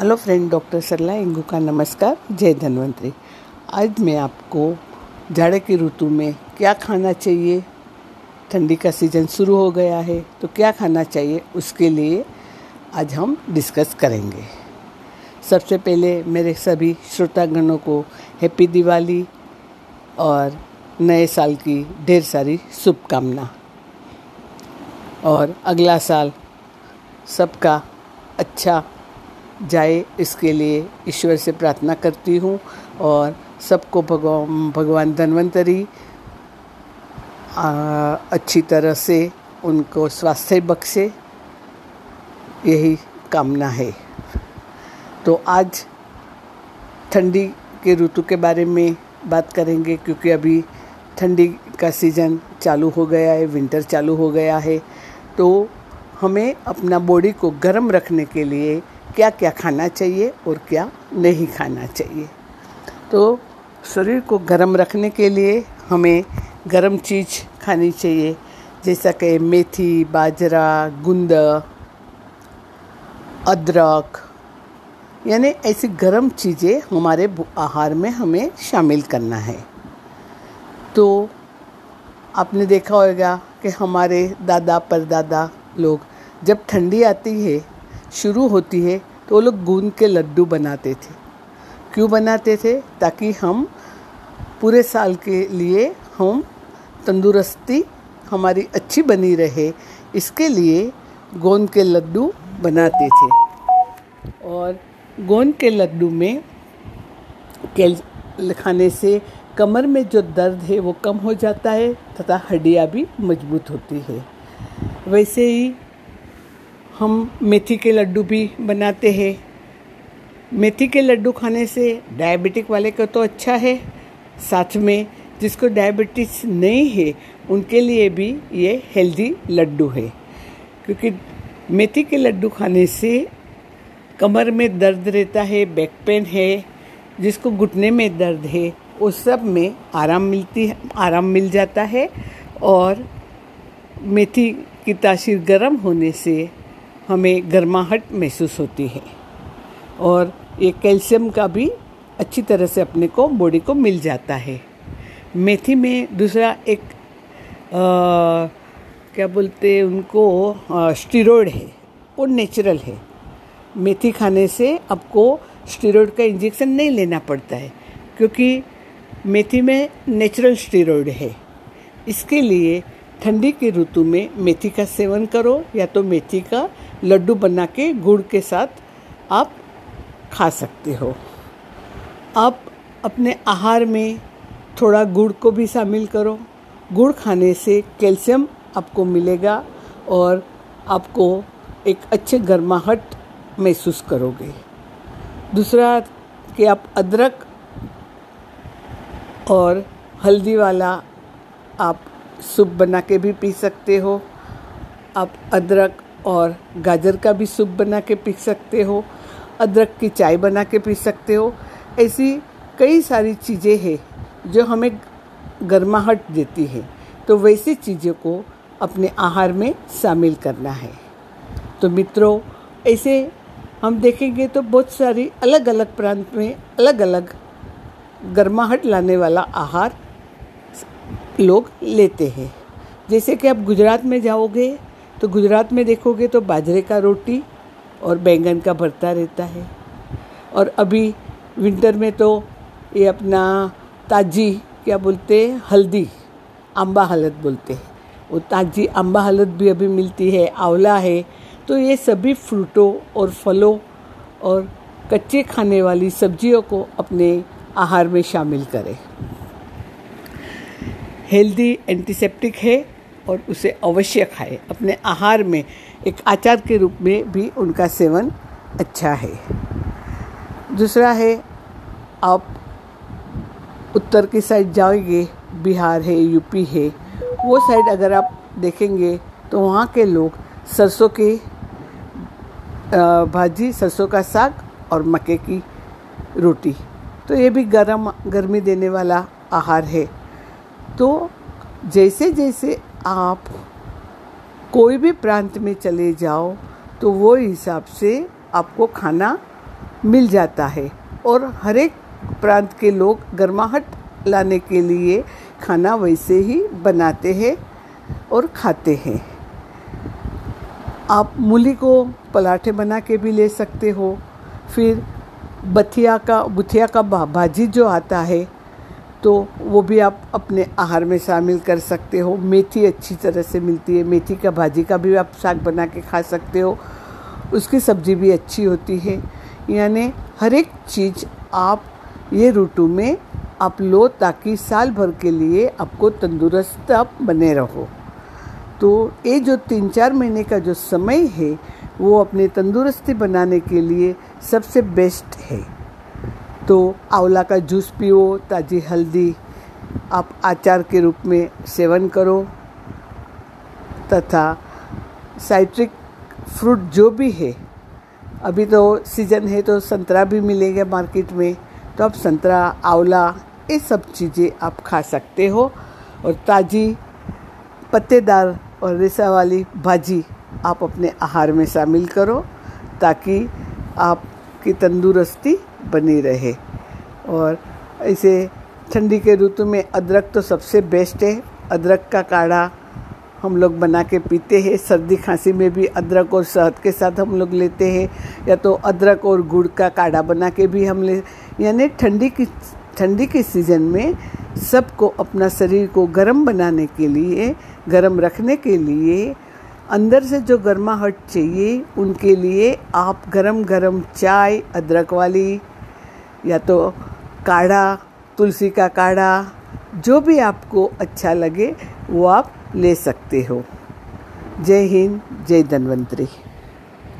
Hello friend, doctor Sarla Ingu का नमस्कार। जय धन्वंतरी। आज मैं आपको जाड़े की ऋतु में क्या खाना चाहिए? ठंडी का सीज़न शुरू हो गया है तो क्या खाना चाहिए? उसके लिए आज हम डिस्कस करेंगे। सबसे पहले मेरे सभी श्रोतागणों को हैप्पी दिवाली और नए साल की ढेर सारी शुभकामना। और अगला साल सबका अच्छा जाए, इसके लिए ईश्वर से प्रार्थना करती हूँ और सबको भगवान भगवान धन्वंतरी अच्छी तरह से उनको स्वास्थ्य बख्शे, यही कामना है। तो आज ठंडी के ऋतु के बारे में बात करेंगे, क्योंकि अभी ठंडी का सीज़न चालू हो गया है, विंटर चालू हो गया है। तो हमें अपना बॉडी को गर्म रखने के लिए क्या क्या खाना चाहिए और क्या नहीं खाना चाहिए। तो शरीर को गर्म रखने के लिए हमें गर्म चीज़ खानी चाहिए, जैसा कि मेथी, बाजरा, गुंद, अदरक, यानी ऐसी गर्म चीज़ें हमारे आहार में हमें शामिल करना है। तो आपने देखा होगा कि हमारे दादा परदादा लोग जब ठंडी आती है शुरू होती है तो वो लोग गूंद के लड्डू बनाते थे। क्यों बनाते थे? ताकि हम पूरे साल के लिए हम तंदुरुस्ती हमारी अच्छी बनी रहे। इसके लिए गोंद के लड्डू बनाते थे। और गोंद के लड्डू में कैल खाने से कमर में जो दर्द है वो कम हो जाता है तथा हड्डियाँ भी मज़बूत होती है। वैसे ही हम मेथी के लड्डू भी बनाते हैं। मेथी के लड्डू खाने से डायबिटिक वाले को तो अच्छा है। साथ में जिसको डायबिटीज़ नहीं है, उनके लिए भी ये हेल्दी लड्डू है। क्योंकि मेथी के लड्डू खाने से कमर में दर्द रहता है बैक पेन है, जिसको घुटने में दर्द है उस सब में आराम मिलती है, आराम मिल जाता है। और मेथी की तासीर गर्म होने से हमें गर्माहट महसूस होती है। और ये कैल्शियम का भी अच्छी तरह से अपने को बॉडी को मिल जाता है। मेथी में दूसरा एक आ, क्या बोलते हैं उनको स्टीरोड है। वो नेचुरल है। मेथी खाने से आपको स्टीरोड का इंजेक्शन नहीं लेना पड़ता है क्योंकि मेथी में नेचुरल स्टीरोड है। इसके लिए ठंडी की ऋतु में मेथी का सेवन करो या तो मेथी का लड्डू बना के गुड़ के साथ आप खा सकते हो। आप अपने आहार में थोड़ा गुड़ को भी शामिल करो। गुड़ खाने से कैल्शियम आपको मिलेगा और आपको एक अच्छे गर्माहट महसूस करोगे। दूसरा, कि आप अदरक और हल्दी वाला आप सूप बना के भी पी सकते हो। आप अदरक और गाजर का भी सूप बना के पी सकते हो। अदरक की चाय बना के पी सकते हो। ऐसी कई सारी चीज़ें हैं जो हमें गर्माहट देती है। तो वैसी चीज़ों को अपने आहार में शामिल करना है। तो मित्रों, ऐसे हम देखेंगे तो बहुत सारी अलग अलग प्रांत में अलग अलग गर्माहट लाने वाला आहार लोग लेते हैं। जैसे कि आप गुजरात में जाओगे तो गुजरात में देखोगे तो बाजरे का रोटी और बैंगन का भरता रहता है। और अभी विंटर में तो ये अपना ताजी, क्या बोलते हैं, हल्दी, आंबा हलद बोलते हैं। वो ताजी आंबा हलद भी अभी मिलती है, आंवला है। तो ये सभी फ्रूटों और फलों और कच्चे खाने वाली सब्जियों को अपने आहार में शामिल करें। हेल्दी एंटीसेप्टिक है और उसे अवश्य खाए। अपने आहार में एक आचार के रूप में भी उनका सेवन अच्छा है। दूसरा है, आप उत्तर की साइड जाओगे, बिहार है यूपी है, वो साइड अगर आप देखेंगे तो वहाँ के लोग सरसों के भाजी, सरसों का साग और मक्के की रोटी। तो ये भी गर्म, गर्मी देने वाला आहार है। तो जैसे जैसे आप कोई भी प्रांत में चले जाओ तो वो हिसाब से आपको खाना मिल जाता है। और हर एक प्रांत के लोग गर्माहट लाने के लिए खाना वैसे ही बनाते हैं और खाते हैं। आप मूली को पराठे बना के भी ले सकते हो। फिर बथिया का, बुथिया का भाजी जो आता है तो वो भी आप अपने आहार में शामिल कर सकते हो। मेथी अच्छी तरह से मिलती है। मेथी का भाजी का भी आप साग बना के खा सकते हो। उसकी सब्ज़ी भी अच्छी होती है। यानी हर एक चीज़ आप ये ऋतु में आप लो ताकि साल भर के लिए आपको तंदुरुस्त आप बने रहो। तो ये जो तीन चार महीने का जो समय है, वो अपने तंदुरुस्ती बनाने के लिए सबसे बेस्ट है। तो आंवला का जूस पियो, ताज़ी हल्दी आप आचार के रूप में सेवन करो, तथा साइट्रिक फ्रूट जो भी है, अभी तो सीज़न है तो संतरा भी मिलेगा मार्केट में तो आप संतरा, आंवला, ये सब चीज़ें आप खा सकते हो, और ताज़ी पत्तेदार और रेसा वाली भाजी आप अपने आहार में शामिल करो, ताकि आपकी तंदुरुस्ती बनी रहे। और ऐसे ठंडी के ऋतु में अदरक तो सबसे बेस्ट है। अदरक का काढ़ा हम लोग बना के पीते हैं। सर्दी खांसी में भी अदरक और शहद के साथ हम लोग लेते हैं। या तो अदरक और गुड़ का काढ़ा बना के भी हम ले, यानी ठंडी की, ठंडी के सीज़न में सबको अपना शरीर को गर्म बनाने के लिए, गर्म रखने के लिए अंदर से जो गर्माहट चाहिए, उनके लिए आप गरम गरम चाय, अदरक वाली, या तो काढ़ा, तुलसी का काढ़ा, जो भी आपको अच्छा लगे, वो आप ले सकते हो। जय हिंद, जय धन्वंतरी।